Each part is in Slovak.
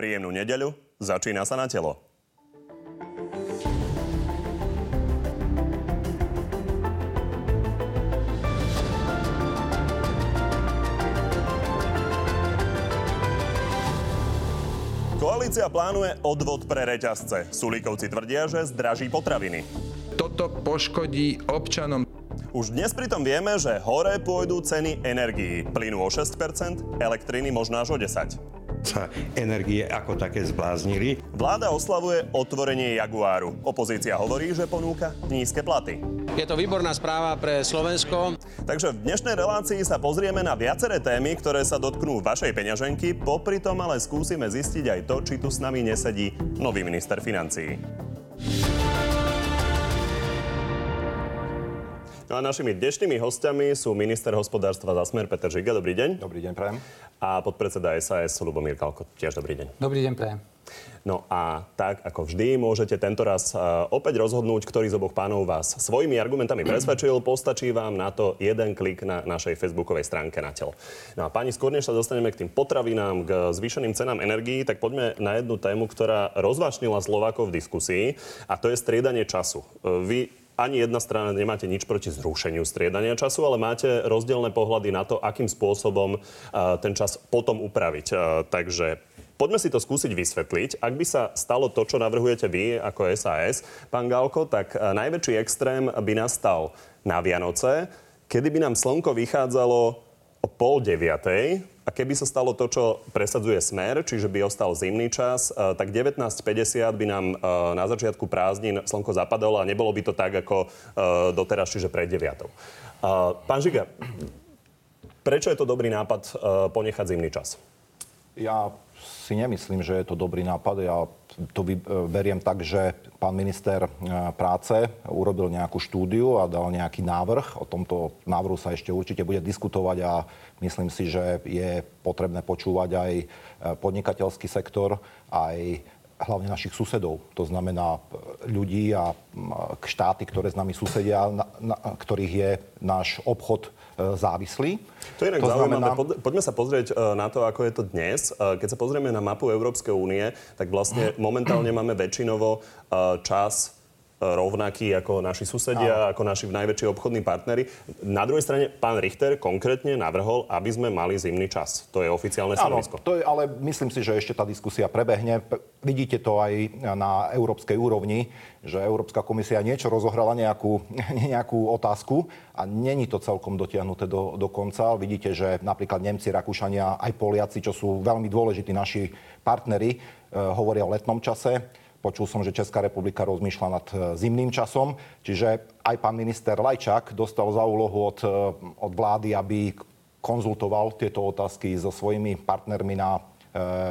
Príjemnú nedeľu, začína sa na telo. Koalícia plánuje odvod pre reťazce. Sulíkovci tvrdia, že zdraží potraviny. Toto poškodí občanom. Už dnes pritom vieme, že hore pôjdu ceny energií. Plynu o 6%, elektriny možno až o 10% sa energie ako také zbláznili. Vláda oslavuje otvorenie Jaguáru. Opozícia hovorí, že ponúka nízke platy. Je to výborná správa pre Slovensko. Takže v dnešnej relácii sa pozrieme na viaceré témy, ktoré sa dotknú vašej peňaženky, popri tom ale skúsime zistiť aj to, či tu s nami nesedí nový minister financií. No a našimi dnešnými hostiami sú minister hospodárstva za smer Peter Žiga. Dobrý deň. Dobrý deň, prajem. A podpredseda SAS Lubomír Kalko. Tiež dobrý deň. Dobrý deň, prajem. No a tak ako vždy môžete tento raz uh, opäť rozhodnúť, ktorý z oboch pánov vás svojimi argumentami presvedčil. Postačí vám na to jeden klik na našej facebookovej stránke na telo. No a pani, skôr než sa dostaneme k tým potravinám, k zvýšeným cenám energií, tak poďme na jednu tému, ktorá rozvášnila Slovákov v diskusii a to je striedanie času. Uh, vy ani jedna strana nemáte nič proti zrušeniu striedania času, ale máte rozdielne pohľady na to, akým spôsobom uh, ten čas potom upraviť. Uh, takže Poďme si to skúsiť vysvetliť. Ak by sa stalo to, čo navrhujete vy ako SAS, pán Galko, tak uh, najväčší extrém by nastal na Vianoce, kedy by nám slnko vychádzalo o pol deviatej a keby sa stalo to, čo presadzuje Smer, čiže by ostal zimný čas, eh, tak 19.50 by nám eh, na začiatku prázdnin slnko zapadalo a nebolo by to tak, ako eh, doteraz, čiže pred 9. Pán Žiga, prečo je to dobrý nápad ponechať zimný čas? Ja si nemyslím, že je to dobrý nápad. Ja to beriem tak, že pán minister práce urobil nejakú štúdiu a dal nejaký návrh. O tomto návrhu sa ešte určite bude diskutovať a myslím si, že je potrebné počúvať aj e, podnikateľský sektor, aj hlavne našich susedov. To znamená e, ľudí a štáty, ktoré s nami susedia, na, na, ktorých je náš obchod E, závislí. To je inak to zaujímavé. Znamená... Poďme sa pozrieť e, na to, ako je to dnes. E, keď sa pozrieme na mapu Európskej únie, tak vlastne momentálne máme väčšinovo čas rovnaký ako naši susedia, no. ako naši najväčší obchodní partnery. Na druhej strane pán Richter konkrétne navrhol, aby sme mali zimný čas. To je oficiálne stanovisko. to je, ale myslím si, že ešte tá diskusia prebehne. Vidíte to aj na európskej úrovni, že Európska komisia niečo rozohrala nejakú, nejakú otázku a není to celkom dotiahnuté do, do konca. Vidíte, že napríklad Nemci, Rakúšania, aj Poliaci, čo sú veľmi dôležití naši partnery, e, hovoria o letnom čase Počul som, že Česká republika rozmýšľa nad e, zimným časom, čiže aj pán minister Lajčák dostal za úlohu od, e, od vlády, aby konzultoval tieto otázky so svojimi partnermi na e,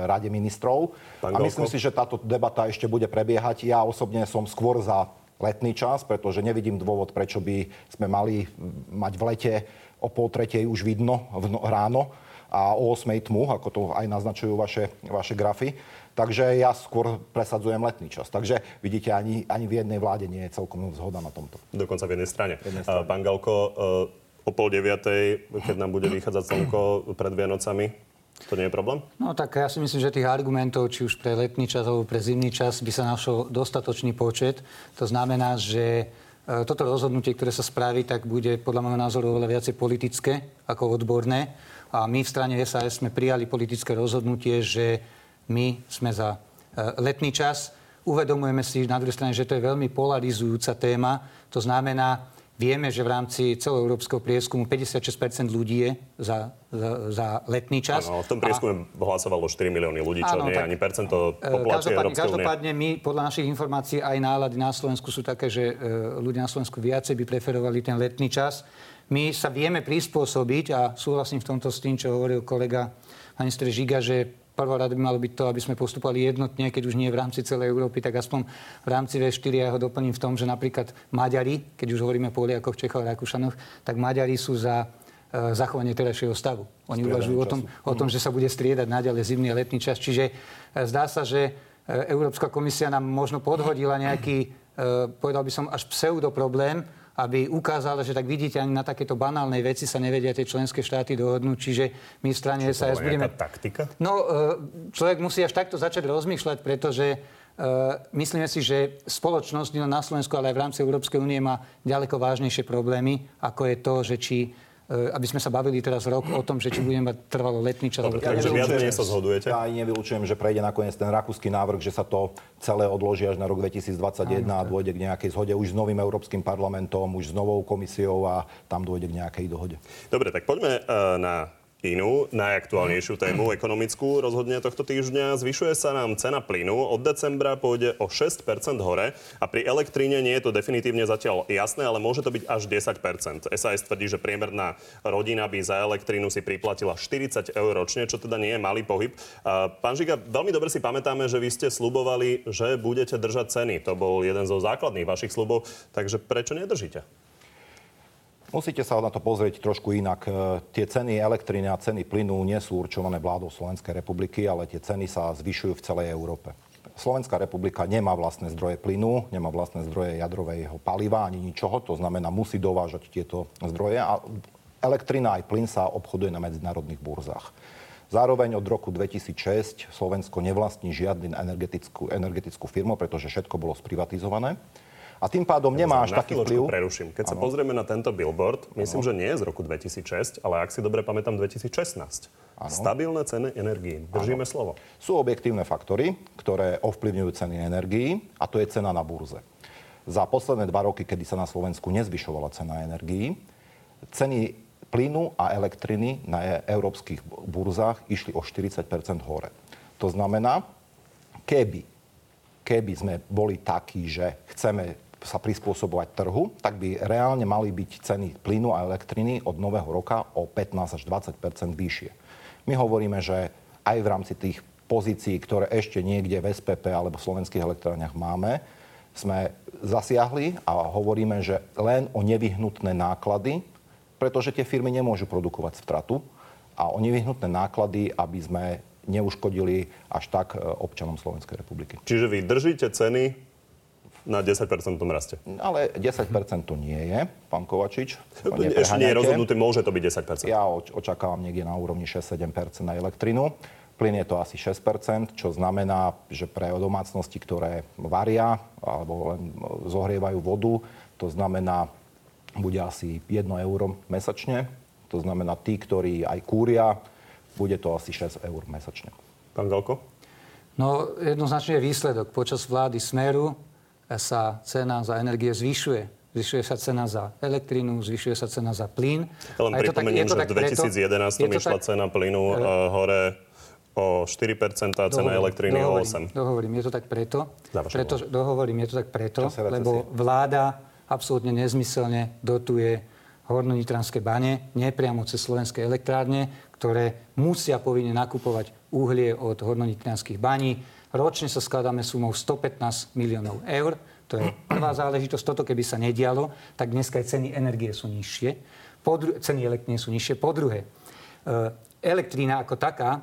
Rade ministrov. Pán a myslím si, že táto debata ešte bude prebiehať. Ja osobne som skôr za letný čas, pretože nevidím dôvod, prečo by sme mali mať v lete o pol tretej už vidno v no, ráno a o 8 tmu, ako to aj naznačujú vaše, vaše grafy. Takže ja skôr presadzujem letný čas. Takže vidíte, ani, ani v jednej vláde nie je celkom zhoda na tomto. Dokonca v jednej strane. V jednej strane. Pán Galko, e, o pol deviatej, keď nám bude vychádzať slnko pred Vianocami, to nie je problém? No tak ja si myslím, že tých argumentov, či už pre letný čas alebo pre zimný čas, by sa našol dostatočný počet. To znamená, že e, toto rozhodnutie, ktoré sa spraví, tak bude podľa môjho názoru oveľa viacej politické ako odborné. A my v strane SAS sme prijali politické rozhodnutie, že my sme za e, letný čas. Uvedomujeme si na druhej strane, že to je veľmi polarizujúca téma. To znamená, vieme, že v rámci celoeurópskeho prieskumu 56% ľudí je za, za, za letný čas. Áno, v tom prieskume a... hlasovalo 4 milióny ľudí, čo áno, nie je ani percento e, populácie Európskej Každopádne my, podľa našich informácií, aj nálady na Slovensku sú také, že e, ľudia na Slovensku viacej by preferovali ten letný čas. My sa vieme prispôsobiť a súhlasím v tomto s tým, čo hovoril kolega minister Žiga, že prvá rada by malo byť to, aby sme postupovali jednotne, keď už nie v rámci celej Európy, tak aspoň v rámci V4 ja ho doplním v tom, že napríklad Maďari, keď už hovoríme o Poliakoch, Čechov a Rakúšanoch, tak Maďari sú za e, zachovanie terajšieho stavu. Oni uvažujú o tom, o tom, že sa bude striedať naďalej zimný a letný čas. Čiže e, zdá sa, že e, Európska komisia nám možno podhodila nejaký, povedal by som, až pseudoproblém, aby ukázala, že tak vidíte, ani na takéto banálnej veci sa nevedia tie členské štáty dohodnúť. Čiže my v strane SAS budeme... taktika? No, e, človek musí až takto začať rozmýšľať, pretože Uh, myslíme si, že spoločnosť na Slovensku, ale aj v rámci Európskej únie má ďaleko vážnejšie problémy, ako je to, že či E, aby sme sa bavili teraz rok o tom, že či budeme mať trvalo letný čas. Dobre, takže viac menej sa zhodujete? Ja aj nevylučujem, že prejde nakoniec ten rakúsky návrh, že sa to celé odloží až na rok 2021 a dôjde k nejakej zhode už s novým Európskym parlamentom, už s novou komisiou a tam dôjde k nejakej dohode. Dobre, tak poďme uh, na inú, najaktuálnejšiu tému ekonomickú rozhodne tohto týždňa. Zvyšuje sa nám cena plynu. Od decembra pôjde o 6% hore a pri elektríne nie je to definitívne zatiaľ jasné, ale môže to byť až 10%. SAS tvrdí, že priemerná rodina by za elektrínu si priplatila 40 eur ročne, čo teda nie je malý pohyb. Pán Žiga, veľmi dobre si pamätáme, že vy ste slubovali, že budete držať ceny. To bol jeden zo základných vašich slubov, takže prečo nedržíte? Musíte sa na to pozrieť trošku inak. E, tie ceny elektriny a ceny plynu nie sú určované vládou Slovenskej republiky, ale tie ceny sa zvyšujú v celej Európe. Slovenská republika nemá vlastné zdroje plynu, nemá vlastné zdroje jadrového paliva ani ničoho, to znamená musí dovážať tieto zdroje a elektrina aj plyn sa obchoduje na medzinárodných burzách. Zároveň od roku 2006 Slovensko nevlastní žiadnu energetickú, energetickú firmu, pretože všetko bolo sprivatizované. A tým pádom nemá až taký vplyv. preruším. Keď ano. sa pozrieme na tento billboard, myslím, ano. že nie je z roku 2006, ale ak si dobre pamätám 2016. Ano. Stabilné ceny energií. Držíme ano. slovo. Sú objektívne faktory, ktoré ovplyvňujú ceny energií a to je cena na burze. Za posledné dva roky, kedy sa na Slovensku nezvyšovala cena energií, ceny plynu a elektriny na európskych burzách išli o 40% hore. To znamená, keby, keby sme boli takí, že chceme sa prispôsobovať trhu, tak by reálne mali byť ceny plynu a elektriny od nového roka o 15 až 20% vyššie. My hovoríme, že aj v rámci tých pozícií, ktoré ešte niekde v SPP alebo v slovenských elektrárniach máme, sme zasiahli a hovoríme, že len o nevyhnutné náklady, pretože tie firmy nemôžu produkovať stratu a o nevyhnutné náklady, aby sme neuškodili až tak e, občanom Slovenskej republiky. Čiže vy držíte ceny na 10% raste. Ale 10% to nie je, pán Kovačič. Ešte nie je rozhodnuté, môže to byť 10%. Ja očakávam niekde na úrovni 6-7% na elektrinu. Plyn je to asi 6%, čo znamená, že pre domácnosti, ktoré varia alebo len zohrievajú vodu, to znamená, bude asi 1 euro mesačne. To znamená, tí, ktorí aj kúria, bude to asi 6 eur mesačne. Pán Galko? No, jednoznačne je výsledok. Počas vlády Smeru sa cena za energie zvyšuje. Zvyšuje sa cena za elektrínu, zvyšuje sa cena za plyn. Len pripomeniem, že v 2011 išla tak, cena plynu uh, hore o 4% a cena elektriny o 8%. Dohovorím, je to tak preto, preto dohovorím, je to tak preto, lebo vláda absolútne nezmyselne dotuje hornonitranské bane nepriamo cez slovenské elektrárne, ktoré musia povinne nakupovať uhlie od hornonitranských baní Ročne sa skladáme sumou 115 miliónov eur. To je prvá záležitosť. Toto keby sa nedialo, tak dneska aj ceny energie sú nižšie. Po dru- ceny elektriny sú nižšie. Po druhé, e, elektrína ako taká e,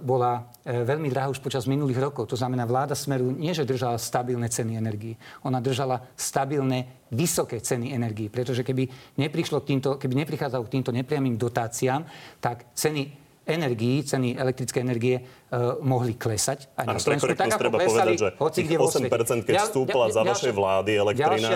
bola e, veľmi drahá už počas minulých rokov. To znamená, vláda Smeru nie, že držala stabilné ceny energii. Ona držala stabilné, vysoké ceny energii. Pretože keby, neprišlo k týmto, keby neprichádzalo k týmto nepriamým dotáciám, tak ceny energií, ceny elektrickej energie uh, mohli klesať aj na Slovensku. Tak ako treba klesali, povedať, že hoci kde 8%, keď vstúpla za vašej vlády elektrina,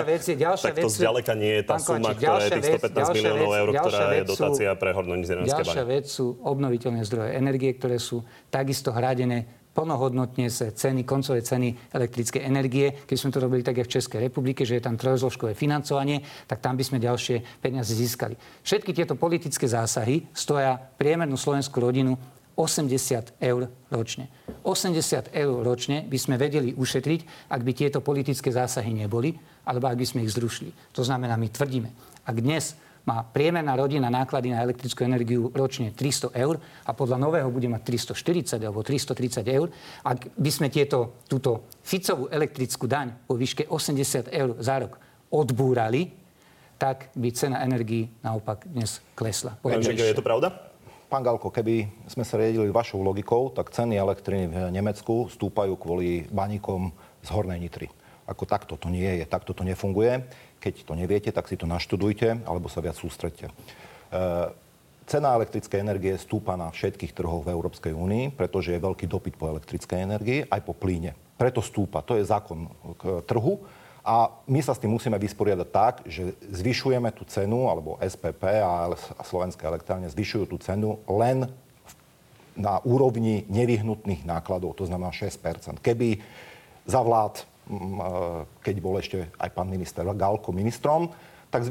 tak to zďaleka nie je tá suma, ktorá je tých 115 miliónov eur, ktorá je dotácia pre hornoniziranské Ďalšia vec sú obnoviteľné zdroje energie, ktoré sú takisto hradené plnohodnotne z ceny, koncovej ceny elektrickej energie. Keď sme to robili tak aj v Českej republike, že je tam trojzložkové financovanie, tak tam by sme ďalšie peniaze získali. Všetky tieto politické zásahy stoja priemernú slovenskú rodinu 80 eur ročne. 80 eur ročne by sme vedeli ušetriť, ak by tieto politické zásahy neboli, alebo ak by sme ich zrušili. To znamená, my tvrdíme, ak dnes má priemerná rodina náklady na elektrickú energiu ročne 300 eur a podľa nového bude mať 340 alebo 330 eur. Ak by sme tieto, túto Ficovú elektrickú daň po výške 80 eur za rok odbúrali, tak by cena energii naopak dnes klesla. Pán je to pravda? Pán Galko, keby sme sa riedili vašou logikou, tak ceny elektriny v Nemecku stúpajú kvôli baníkom z Hornej Nitry. Ako takto to nie je, takto to nefunguje. Keď to neviete, tak si to naštudujte alebo sa viac sústredte. Cena elektrickej energie stúpa na všetkých trhoch v Európskej únii, pretože je veľký dopyt po elektrickej energii aj po plíne. Preto stúpa. To je zákon k trhu. A my sa s tým musíme vysporiadať tak, že zvyšujeme tú cenu, alebo SPP a Slovenské elektrárne zvyšujú tú cenu len na úrovni nevyhnutných nákladov, to znamená 6% Keby za vlád, keď bol ešte aj pán minister Galko ministrom, tak,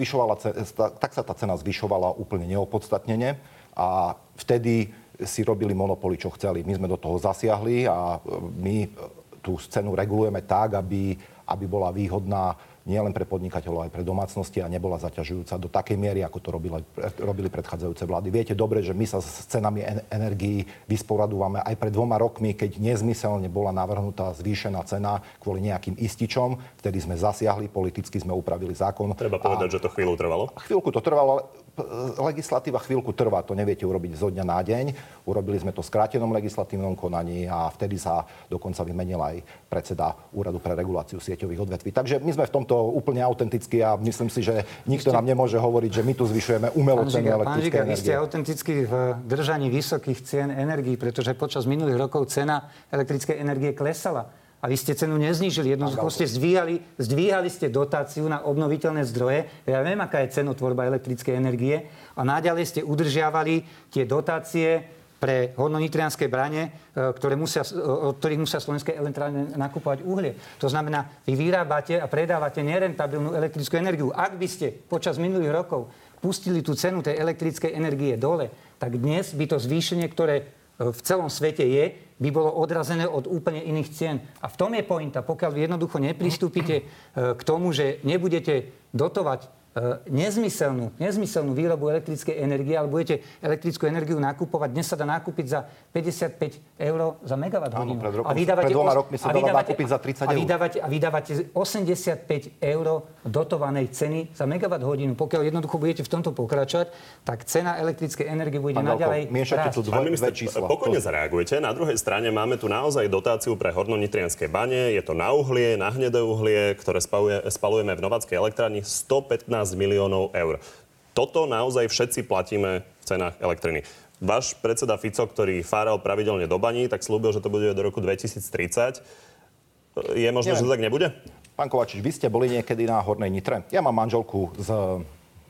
tak sa tá cena zvyšovala úplne neopodstatnene a vtedy si robili monopoly, čo chceli. My sme do toho zasiahli a my tú cenu regulujeme tak, aby, aby bola výhodná nielen pre podnikateľov, aj pre domácnosti a nebola zaťažujúca do takej miery, ako to robili, robili predchádzajúce vlády. Viete dobre, že my sa s cenami energií vysporadúvame aj pred dvoma rokmi, keď nezmyselne bola navrhnutá zvýšená cena kvôli nejakým ističom. Vtedy sme zasiahli, politicky sme upravili zákon. Treba povedať, a... že to chvíľu trvalo? Chvíľku to trvalo, ale legislatíva chvíľku trvá, to neviete urobiť zo dňa na deň. Urobili sme to v skrátenom legislatívnom konaní a vtedy sa dokonca vymenil aj predseda Úradu pre reguláciu sieťových odvetví. Takže my sme v tomto úplne autentickí a myslím si, že nikto nám nemôže hovoriť, že my tu zvyšujeme umelo cenu elektrickej energie. Vy ste autentickí v držaní vysokých cien energií, pretože počas minulých rokov cena elektrickej energie klesala. A vy ste cenu neznížili, jednoducho ste zdvíhali, zdvíhali ste dotáciu na obnoviteľné zdroje. Ja viem, aká je cenotvorba elektrickej energie. A naďalej ste udržiavali tie dotácie pre hornonitrianské brane, e, ktoré musia, od ktorých musia slovenské elektrárne nakupovať uhlie. To znamená, vy vyrábate a predávate nerentabilnú elektrickú energiu. Ak by ste počas minulých rokov pustili tú cenu tej elektrickej energie dole, tak dnes by to zvýšenie, ktoré e, v celom svete je, by bolo odrazené od úplne iných cien. A v tom je pointa. Pokiaľ vy jednoducho nepristúpite e, k tomu, že nebudete dotovať nezmyselnú, nezmyselnú výrobu elektrickej energie, ale budete elektrickú energiu nakupovať. Dnes sa dá nakúpiť za 55 eur za megawatt hodinu. Pred, rokom, a vydávate, pred dvoma rokmi sa dala nakúpiť za 30 eur. A vydávate, a vydávate 85 eur dotovanej ceny za megawatt hodinu. Pokiaľ jednoducho budete v tomto pokračovať, tak cena elektrickej energie bude Pán naďalej rásť. dve čísla. Pokojne zareagujete. Na druhej strane máme tu naozaj dotáciu pre hornonitrianské bane. Je to na uhlie, na hnedé uhlie, ktoré spaluje, spalujeme v Nováckej elektrárni 115 miliónov eur. Toto naozaj všetci platíme v cenách elektriny. Váš predseda Fico, ktorý fáral pravidelne do baní, tak slúbil, že to bude do roku 2030. Je možné, že to tak nebude? Pán Kovačič, vy ste boli niekedy na Hornej Nitre. Ja mám manželku z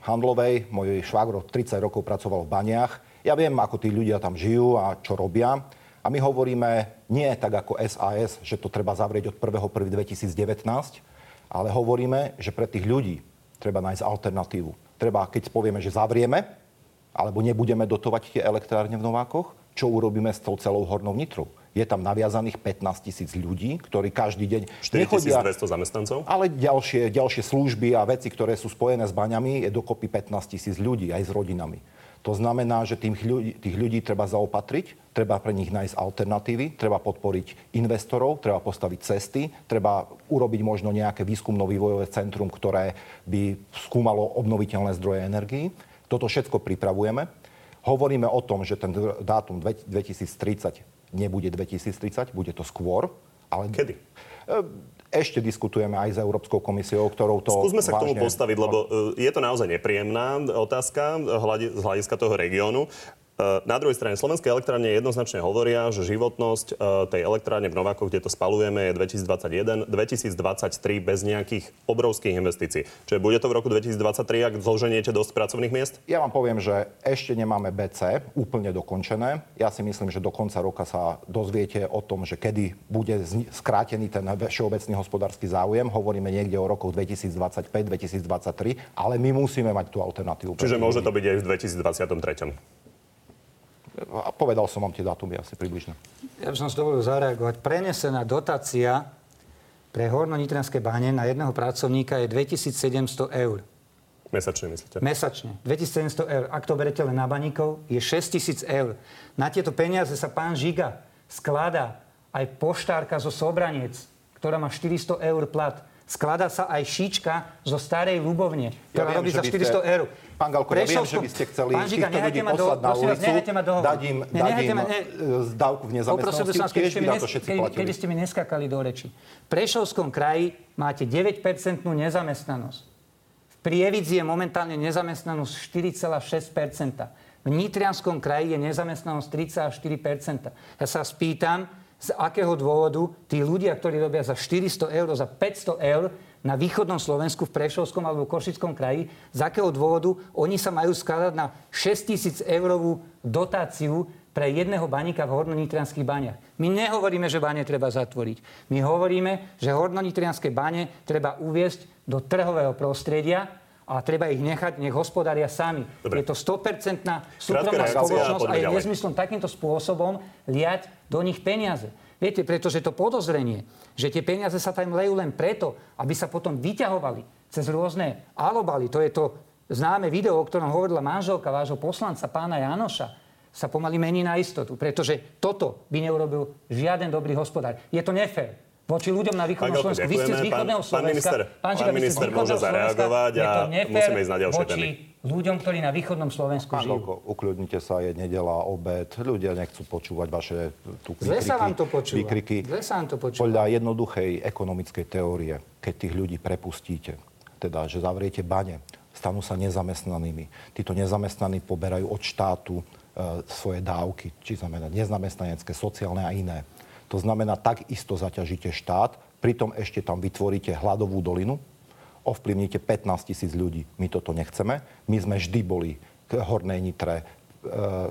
Handlovej, môj švagro 30 rokov pracoval v baniach. Ja viem, ako tí ľudia tam žijú a čo robia. A my hovoríme nie tak ako SAS, že to treba zavrieť od 1.1.2019, ale hovoríme, že pre tých ľudí, treba nájsť alternatívu. Treba, keď povieme, že zavrieme, alebo nebudeme dotovať tie elektrárne v Novákoch, čo urobíme s tou celou hornou nitrou? Je tam naviazaných 15 tisíc ľudí, ktorí každý deň 4200 zamestnancov? Ale ďalšie, ďalšie služby a veci, ktoré sú spojené s baňami, je dokopy 15 tisíc ľudí aj s rodinami. To znamená, že tých ľudí, tých ľudí treba zaopatriť, treba pre nich nájsť alternatívy, treba podporiť investorov, treba postaviť cesty, treba urobiť možno nejaké výskumno-vývojové centrum, ktoré by skúmalo obnoviteľné zdroje energií. Toto všetko pripravujeme. Hovoríme o tom, že ten dátum 2030 nebude 2030, bude to skôr. Ale... Kedy? E, ešte diskutujeme aj s Európskou komisiou, ktorou to Skúsme sa vážne... k tomu postaviť, lebo e, je to naozaj nepríjemná otázka z hľadiska toho regiónu. Eh, na druhej strane Slovenské elektrárne jednoznačne hovoria, že životnosť eh, tej elektrárne v Novákoch, kde to spalujeme, je 2021, 2023 bez nejakých obrovských investícií. Čiže bude to v roku 2023, ak zloženiete dosť pracovných miest? Ja vám poviem, že ešte nemáme BC úplne dokončené. Ja si myslím, že do konca roka sa dozviete o tom, že kedy bude skrátený ten všeobecný hospodársky záujem. Hovoríme niekde o rokoch 2025, 2023, ale my musíme mať tú alternatívu. Čiže môže to byť aj v 2023. A povedal som vám tie dátumy asi približne. Ja by som si dovolil zareagovať. Prenesená dotácia pre horno-nitranské báne na jedného pracovníka je 2700 eur. Mesačne myslíte? Mesačne. 2700 eur. Ak to berete len na baníkov, je 6000 eur. Na tieto peniaze sa pán Žiga skladá aj poštárka zo Sobranec, ktorá má 400 eur plat. skladá sa aj šíčka zo starej ľubovne, ktorá viem, robí za by 400 ste- eur. Pán Galko, ja viem, že by ste chceli týchto ľudí poslať na ulicu, dať im, Ne, dať im ma- ne- e, dávku v nezamestnanosti, vás, tiež by na to všetci keby- platili. Keby ste mi neskakali do reči. V Prešovskom kraji máte 9-percentnú nezamestnanosť. V Prievidzi je momentálne nezamestnanosť 4,6% V Nitrianskom kraji je nezamestnanosť 3,4% Ja sa vás pýtam, z akého dôvodu tí ľudia, ktorí robia za 400 eur, za 500 eur na východnom Slovensku, v Prešovskom alebo v Košickom kraji, z akého dôvodu oni sa majú skladať na 6 tisíc eurovú dotáciu pre jedného baníka v hornonitrianských baniach. My nehovoríme, že bane treba zatvoriť. My hovoríme, že hornonitrianské bane treba uviesť do trhového prostredia a treba ich nechať, nech hospodária sami. Dobre. Je to 100% súkromná spoločnosť a je nezmyslom takýmto spôsobom liať do nich peniaze. Viete, pretože to podozrenie, že tie peniaze sa tam lejú len preto, aby sa potom vyťahovali cez rôzne alobaly, to je to známe video, o ktorom hovorila manželka vášho poslanca, pána Janoša, sa pomaly mení na istotu, pretože toto by neurobil žiaden dobrý hospodár. Je to nefér. Voči ľuďom na Pán východnom Slovensku. Vy ste z východného Pán- pán Slovenska. minister, Žiga, pán vy ste z minister môže zareagovať a nefér musíme ísť na ďalšie témy. Ľuďom, ktorí na východnom Slovensku Pán žijú. Galko, ukľudnite sa, je nedela, obed. Ľudia nechcú počúvať vaše tu Zle sa vám to počúva. výkriky. Zle sa vám to počúva. Podľa jednoduchej ekonomickej teórie, keď tých ľudí prepustíte, teda, že zavriete bane, stanú sa nezamestnanými. Títo nezamestnaní poberajú od štátu e, svoje dávky, či znamená nezamestnanecké, sociálne a iné. To znamená, takisto zaťažíte štát, pritom ešte tam vytvoríte hladovú dolinu, ovplyvníte 15 tisíc ľudí. My toto nechceme. My sme vždy boli k Hornej Nitre, e,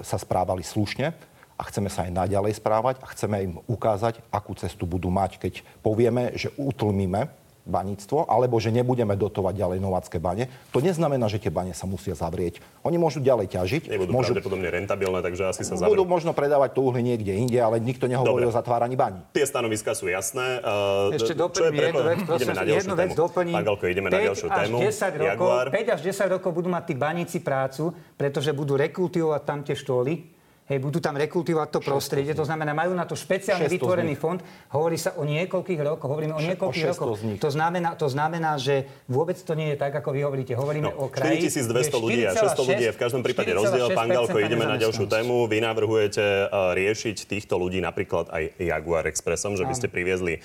sa správali slušne a chceme sa aj naďalej správať a chceme im ukázať, akú cestu budú mať, keď povieme, že utlmíme baníctvo, alebo že nebudeme dotovať ďalej novácké bane. To neznamená, že tie bane sa musia zavrieť. Oni môžu ďalej ťažiť. Nebudú môžu, pravdepodobne rentabilné, takže asi sa budú zavrú. možno predávať to uhlie niekde inde, ale nikto nehovorí Dobre. o zatváraní baní. Tie stanoviská sú jasné. Uh, Ešte čo je doplním jednu vec, prosím, Ideme na jednu vec tému. doplním. Pán Galko, ideme na 5 ďalšiu až tému. 10 rokov, Jaguar. 5 až 10 rokov budú mať tí baníci prácu, pretože budú rekultivovať tam tie štoly. Hej, budú tam rekultivovať to prostredie, to znamená, majú na to špeciálne vytvorený fond. Hovorí sa o niekoľkých rokoch, hovoríme o o niekoľkých šesť rokoch. To znamená, to znamená, že vôbec to nie je tak, ako vy hovoríte. Hovoríme No, o kraji. 4200 kde ľudí a 600 ľudí je v každom prípade 4,6% rozdiel. Pán Galko, ideme na ďalšiu tému. Vy navrhujete uh, riešiť týchto ľudí napríklad aj Jaguar Expressom, že by ste priviezli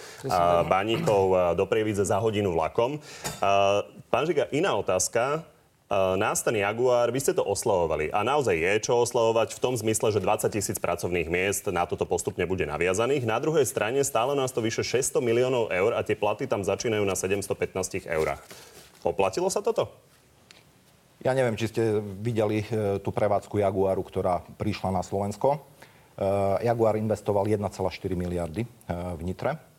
baníkov uh, do Prievidze za hodinu vlakom. Uh, Pán Žiga, iná otázka. Uh, nás ten Jaguar, vy ste to oslavovali a naozaj je čo oslavovať v tom zmysle, že 20 tisíc pracovných miest na toto postupne bude naviazaných. Na druhej strane stále nás to vyše 600 miliónov eur a tie platy tam začínajú na 715 eurách. Oplatilo sa toto? Ja neviem, či ste videli e, tú prevádzku Jaguaru, ktorá prišla na Slovensko. E, Jaguar investoval 1,4 miliardy e, v Nitre.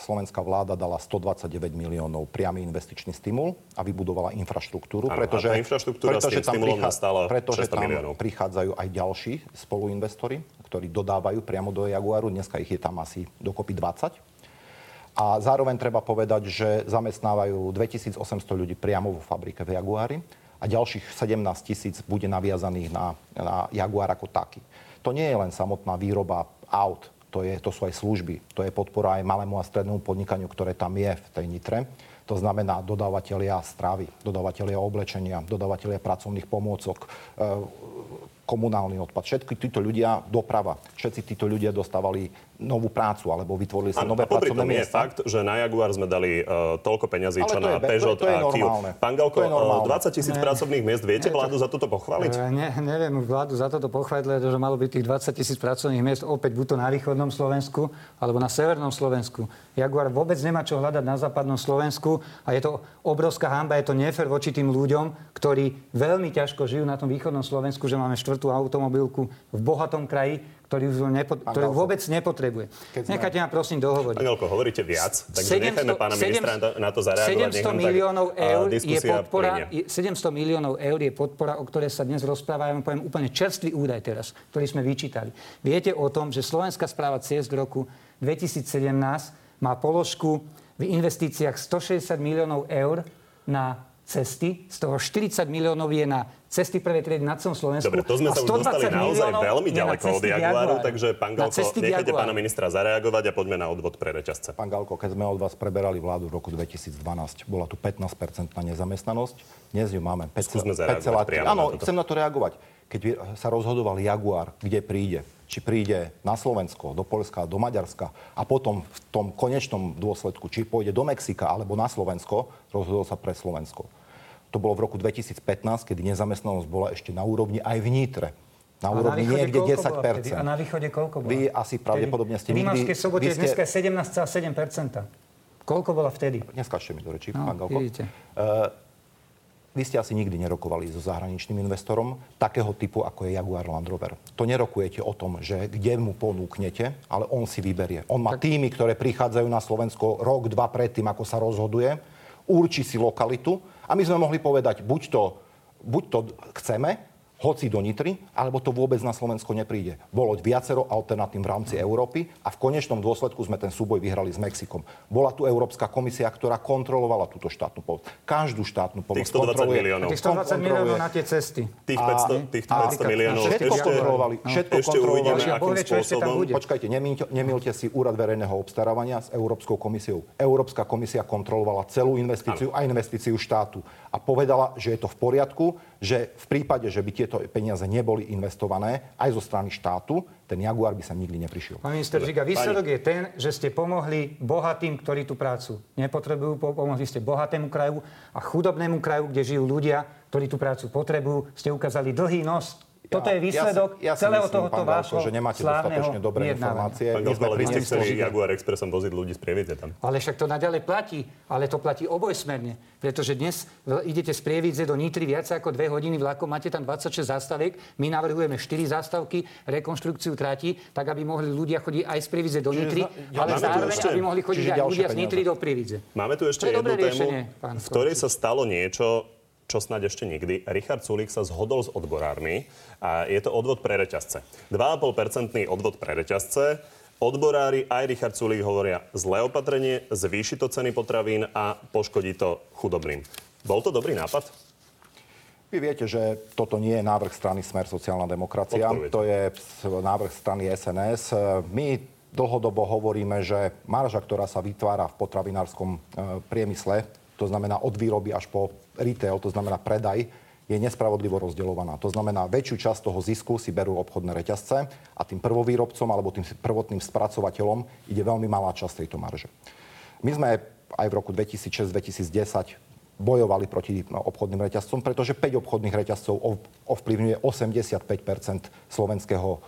Slovenská vláda dala 129 miliónov priamy investičný stimul a vybudovala infraštruktúru, Áno, pretože, infraštruktúra stimulom nás stála pretože 600 tam miliónov. prichádzajú aj ďalší spoluinvestori, ktorí dodávajú priamo do Jaguaru. Dneska ich je tam asi dokopy 20. A zároveň treba povedať, že zamestnávajú 2800 ľudí priamo vo fabrike v Jaguári a ďalších 17 tisíc bude naviazaných na, na Jaguar ako taký. To nie je len samotná výroba aut, to, je, to sú aj služby, to je podpora aj malému a strednému podnikaniu, ktoré tam je v tej Nitre. To znamená dodávateľia stravy, dodávateľia oblečenia, dodávateľia pracovných pomôcok, komunálny odpad. Všetky títo ľudia, doprava, všetci títo ľudia dostávali novú prácu alebo vytvorili sa nové a pracovné tom je miesta. fakt, že na Jaguar sme dali uh, toľko peňazí, čo to na je Peugeot to je- to je a Kia. Pán Galko, To je normálne. uh, 20 tisíc pracovných miest, viete vládu za toto pochváliť? E, Ne, neviem vládu za toto pochváliť, lebo že malo byť tých 20 tisíc pracovných miest opäť buď to na východnom Slovensku, alebo na severnom Slovensku. Jaguar vôbec nemá čo hľadať na západnom Slovensku a je to obrovská hamba, je to nefér voči tým ľuďom, ktorí veľmi ťažko žijú na tom východnom Slovensku, že máme štvrtú automobilku v bohatom kraji, ktorý už nepo, ktorý vôbec nepotrebuje. keď Nechajte ma prosím dohovoriť. Pán Galko, hovoríte viac, takže nechajme pána ministra na to- na to zareagovať. nech 700 nám tak, miliónov uh, eur je podpora, plynie. je- 700 miliónov eur je podpora, o ktorej sa dnes rozpráva. Ja vám poviem úplne čerstvý údaj teraz, ktorý sme vyčítali. Viete o tom, že Slovenská správa ciest v roku 2017 má položku v investíciách 160 miliónov eur na cesty, z toho 40 miliónov je na cesty prvej triedy na celom Slovensku. Dobre, to sme sa už dostali naozaj veľmi ďaleko od Jaguaru, takže pán Galko, nechajte pána ministra zareagovať a poďme na odvod pre reťazce. Pán Galko, keď sme od vás preberali vládu v roku 2012, bola tu 15-percentná nezamestnanosť, dnes ju máme 5,3. Áno, chcem na to reagovať. Keď sa rozhodoval Jaguar, kde príde, či príde na Slovensko, do Polska, do Maďarska a potom v tom konečnom dôsledku, či pôjde do Mexika alebo na Slovensko, rozhodol sa pre Slovensko. To bolo v roku 2015, kedy nezamestnanosť bola ešte na úrovni aj v Nitre. Na úrovni na niekde 10 A na východe koľko bola? Vy asi pravdepodobne ste nikdy... V sobote ste... dneska 17,7% Koľko bola vtedy? Dneska ešte mi do rečí, no, pán Galko. Uh, vy ste asi nikdy nerokovali so zahraničným investorom takého typu, ako je Jaguar Land Rover. To nerokujete o tom, že kde mu ponúknete, ale on si vyberie. On má tak... týmy, ktoré prichádzajú na Slovensko rok, dva predtým, ako sa rozhoduje, určí si lokalitu a my sme mohli povedať, buď to, buď to chceme, hoci do Nitry, alebo to vôbec na Slovensko nepríde. Bolo viacero alternatív v rámci Európy a v konečnom dôsledku sme ten súboj vyhrali s Mexikom. Bola tu Európska komisia, ktorá kontrolovala túto štátnu pomoc. Každú štátnu pomoc Tých 120 miliónov. Tých 120 miliónov na tie cesty. Tých 500, tých 500 miliónov. Všetko ešte, kontrolovali. No. Všetko ešte kontrolovali. Uvidíme, akým spôsobom. Počkajte, nemilte si úrad verejného obstarávania s Európskou komisiou. Európska komisia kontrolovala celú investíciu ano. a investíciu štátu. A povedala, že je to v poriadku, že v prípade, že by tieto peniaze neboli investované aj zo strany štátu, ten Jaguar by sa nikdy neprišiel. Pán minister Žiga, výsledok je ten, že ste pomohli bohatým, ktorí tú prácu nepotrebujú, pomohli ste bohatému kraju a chudobnému kraju, kde žijú ľudia, ktorí tú prácu potrebujú. Ste ukázali dlhý nos toto je výsledok ja, ja celého myslím, tohoto vášho že nemáte dostatočne dobré informácie. Pán Gospa, ale vy ste chceli Jaguar Expressom voziť ľudí z Prievidze tam. Ale však to naďalej platí. Ale to platí obojsmerne. Pretože dnes idete z Prievidze do Nitry viac ako dve hodiny vlakom, máte tam 26 zástaviek. My navrhujeme 4 zástavky, rekonštrukciu trati, tak aby mohli ľudia chodiť aj z Prievidze do Nitry, ale zároveň, ešte, aby mohli chodiť aj ľudia z Nitry do Prievidze. Máme tu ešte jednu tému, v ktorej sa stalo niečo, čo snáď ešte nikdy. Richard Sulik sa zhodol s odborármi a je to odvod pre reťazce. 2,5% odvod pre reťazce. Odborári aj Richard Sulik hovoria zlé opatrenie, zvýši to ceny potravín a poškodí to chudobným. Bol to dobrý nápad? Vy viete, že toto nie je návrh strany Smer sociálna demokracia. To je návrh strany SNS. My dlhodobo hovoríme, že marža, ktorá sa vytvára v potravinárskom e, priemysle, to znamená od výroby až po retail, to znamená predaj, je nespravodlivo rozdeľovaná. To znamená, väčšiu časť toho zisku si berú obchodné reťazce a tým prvovýrobcom alebo tým prvotným spracovateľom ide veľmi malá časť tejto marže. My sme aj v roku 2006-2010 bojovali proti obchodným reťazcom, pretože 5 obchodných reťazcov ovplyvňuje 85% slovenského e,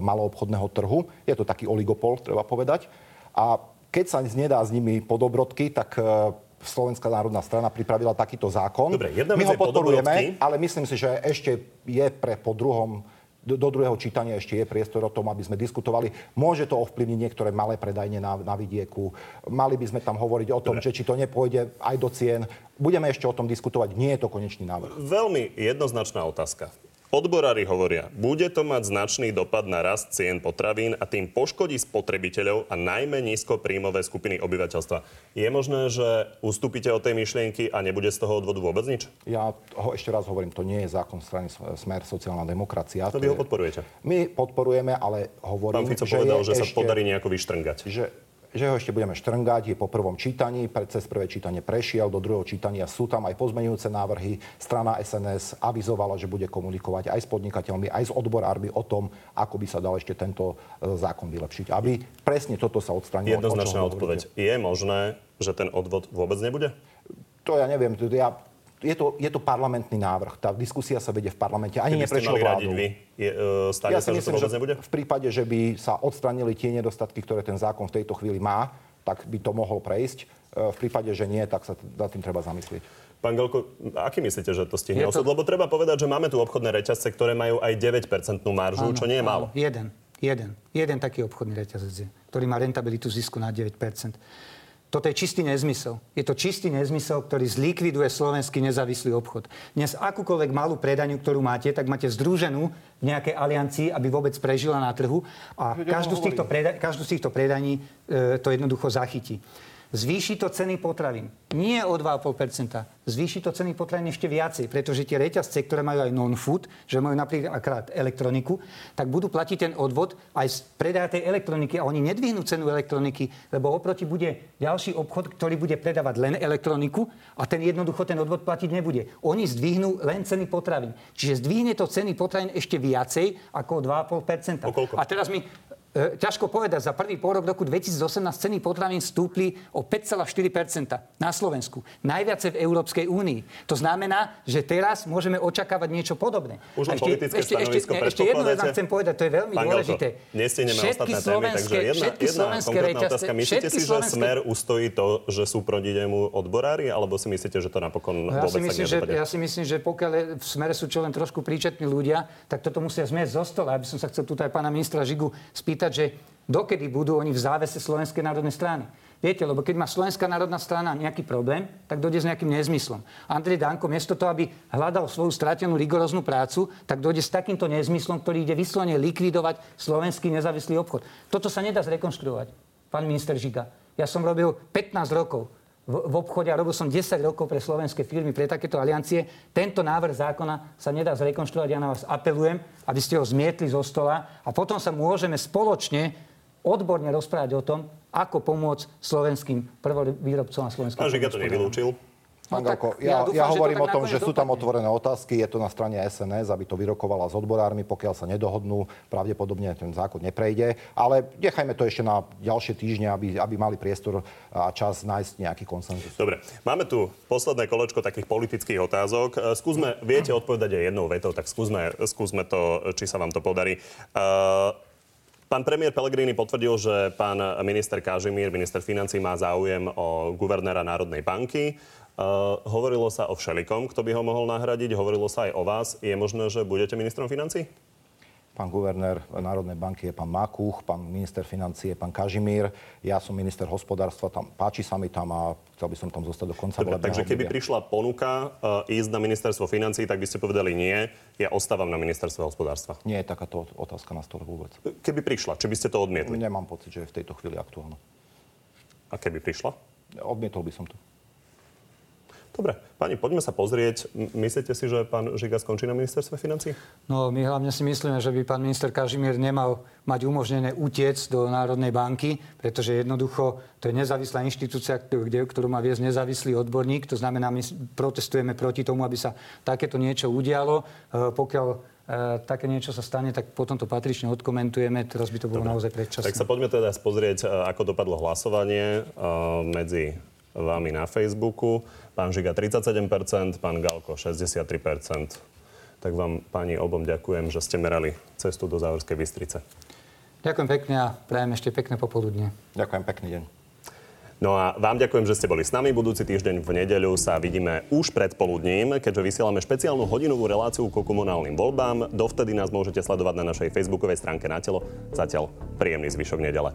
maloobchodného trhu. Je to taký oligopol, treba povedať. A keď sa nedá s nimi podobrodky, tak e, Slovenská národná strana pripravila takýto zákon. Dobre, jedna My ho podporujeme, ale myslím si, že ešte je pre po druhom do, do druhého čítania ešte je priestor o tom, aby sme diskutovali. Môže to ovplyvniť niektoré malé predajne na, na vidieku. Mali by sme tam hovoriť o tom, Dobre. že či to nepôjde aj do cien. Budeme ešte o tom diskutovať. Nie je to konečný návrh. Veľmi jednoznačná otázka. Odborári hovoria, bude to mať značný dopad na rast cien potravín a tým poškodí spotrebiteľov a najmä nízkopríjmové skupiny obyvateľstva. Je možné, že ustúpite od tej myšlienky a nebude z toho odvodu vôbec nič? Ja ho ešte raz hovorím, to nie je zákon strany Smer sociálna demokracia. To vy ho podporujete? My podporujeme, ale hovorím, Pán Fico že povedal, že ešte, sa podarí nejako vyštrngať. Že že ho ešte budeme štrngať, je po prvom čítaní, cez prvé čítanie prešiel, do druhého čítania sú tam aj pozmenujúce návrhy. Strana SNS avizovala, že bude komunikovať aj s podnikateľmi, aj s odborármi o tom, ako by sa dal ešte tento e, zákon vylepšiť. Aby presne toto sa odstranilo. Jednoznačná odpoveď. Je možné, že ten odvod vôbec nebude? To ja neviem. Ja je to, je to parlamentný návrh. Tá diskusia sa vedie v parlamente. Ani neprešlo vládou. Vy, je, uh, ja si sa, myslím, že to vôbec nebude? V prípade, že by sa odstranili tie nedostatky, ktoré ten zákon v tejto chvíli má, tak by to mohol prejsť. Uh, v prípade, že nie, tak sa nad tým treba zamyslieť. Pán Galko, aký myslíte, že to stihne to... osud? Lebo treba povedať, že máme tu obchodné reťazce, ktoré majú aj 9% maržu, áno, čo nie je málo. Jeden, jeden, jeden taký obchodný reťazec, ktorý má rentabilitu zisku na 9%. Toto je čistý nezmysel. Je to čistý nezmysel, ktorý zlikviduje slovenský nezávislý obchod. Dnes akúkoľvek malú predaniu, ktorú máte, tak máte združenú v nejakej aliancii, aby vôbec prežila na trhu a každú z, týchto preda- každú z týchto predaní e, to jednoducho zachytí. Zvýši to ceny potravín. Nie o 2,5%. Zvýši to ceny potravín ešte viacej, pretože tie reťazce, ktoré majú aj non-food, že majú napríklad elektroniku, tak budú platiť ten odvod aj z predaja tej elektroniky a oni nedvihnú cenu elektroniky, lebo oproti bude ďalší obchod, ktorý bude predávať len elektroniku a ten jednoducho ten odvod platiť nebude. Oni zdvihnú len ceny potravín. Čiže zdvihne to ceny potravín ešte viacej ako o 2,5%. A teraz mi E, ťažko povedať, za prvý pôrok roku 2018 ceny potravín stúpli o 5,4% na Slovensku. Najviac v Európskej únii. To znamená, že teraz môžeme očakávať niečo podobné. Už len ešte, ešte, ešte, ešte jednu vec chcem povedať, to je veľmi Pán dôležité. Nestihneme ostatné témy, takže jedna, jedna konkrétna reťazce, otázka. Myslíte si, slovenské... že Smer ustojí to, že sú proti nemu odborári, alebo si myslíte, že to napokon ja vôbec si myslím, že, Ja si myslím, že pokiaľ v Smere sú čo len trošku príčetní ľudia, tak toto musia zmiesť zo stola. Aby som sa chcel tu aj pána ministra Žigu spýtať, že dokedy budú oni v závese Slovenskej národnej strany. Viete, lebo keď má Slovenská národná strana nejaký problém, tak dojde s nejakým nezmyslom. Andrej Danko, miesto toho, aby hľadal svoju stratenú rigoróznu prácu, tak dojde s takýmto nezmyslom, ktorý ide vyslovene likvidovať slovenský nezávislý obchod. Toto sa nedá zrekonštruovať, pán minister Žiga. Ja som robil 15 rokov v, obchode a robil som 10 rokov pre slovenské firmy, pre takéto aliancie. Tento návrh zákona sa nedá zrekonštruovať. Ja na vás apelujem, aby ste ho zmietli zo stola a potom sa môžeme spoločne odborne rozprávať o tom, ako pomôcť slovenským prvovýrobcom a slovenským Pán Žiga to nevylúčil. Pán no, Galko, ja, ja, dúfam, ja hovorím o tom, že sú tam otvorené otázky, je to na strane SNS, aby to vyrokovala s odborármi, pokiaľ sa nedohodnú, pravdepodobne ten zákon neprejde, ale nechajme to ešte na ďalšie týždne, aby, aby mali priestor a čas nájsť nejaký konsenzus. Dobre, máme tu posledné kolečko takých politických otázok. Skúsme, viete odpovedať aj jednou vetou, tak skúsme, skúsme to, či sa vám to podarí. Uh, Pán premiér Pellegrini potvrdil, že pán minister Kažimír, minister financí, má záujem o guvernéra Národnej banky. Uh, hovorilo sa o všelikom, kto by ho mohol nahradiť. Hovorilo sa aj o vás. Je možné, že budete ministrom financí? Pán guvernér Národnej banky je pán Makuch, pán minister financie je pán Kažimír, ja som minister hospodárstva, tam, páči sa mi tam a chcel by som tam zostať do konca Dobre, Takže keby obdobia. prišla ponuka uh, ísť na ministerstvo financí, tak by ste povedali nie, ja ostávam na ministerstve hospodárstva. Nie je takáto otázka na stole vôbec. Keby prišla, či by ste to odmietli? Nemám pocit, že je v tejto chvíli aktuálna. A keby prišla? Odmietol by som to. Dobre, pani, poďme sa pozrieť. Myslíte si, že pán Žiga skončí na ministerstve financí? No, my hlavne si myslíme, že by pán minister Kažimír nemal mať umožnené utiec do Národnej banky, pretože jednoducho to je nezávislá inštitúcia, kde, ktorú má viesť nezávislý odborník. To znamená, my protestujeme proti tomu, aby sa takéto niečo udialo. E, pokiaľ e, také niečo sa stane, tak potom to patrične odkomentujeme. Teraz by to bolo Dobre. naozaj predčasné. Tak sa poďme teda pozrieť, e, ako dopadlo hlasovanie medzi vami na Facebooku. Pán Žiga 37%, pán Galko 63%. Tak vám, pani, obom ďakujem, že ste merali cestu do Záhorskej Bystrice. Ďakujem pekne a prajem ešte pekné popoludne. Ďakujem, pekný deň. No a vám ďakujem, že ste boli s nami. Budúci týždeň v nedeľu sa vidíme už pred poludním, keďže vysielame špeciálnu hodinovú reláciu ku komunálnym voľbám. Dovtedy nás môžete sledovať na našej facebookovej stránke na telo. Zatiaľ príjemný zvyšok nedele.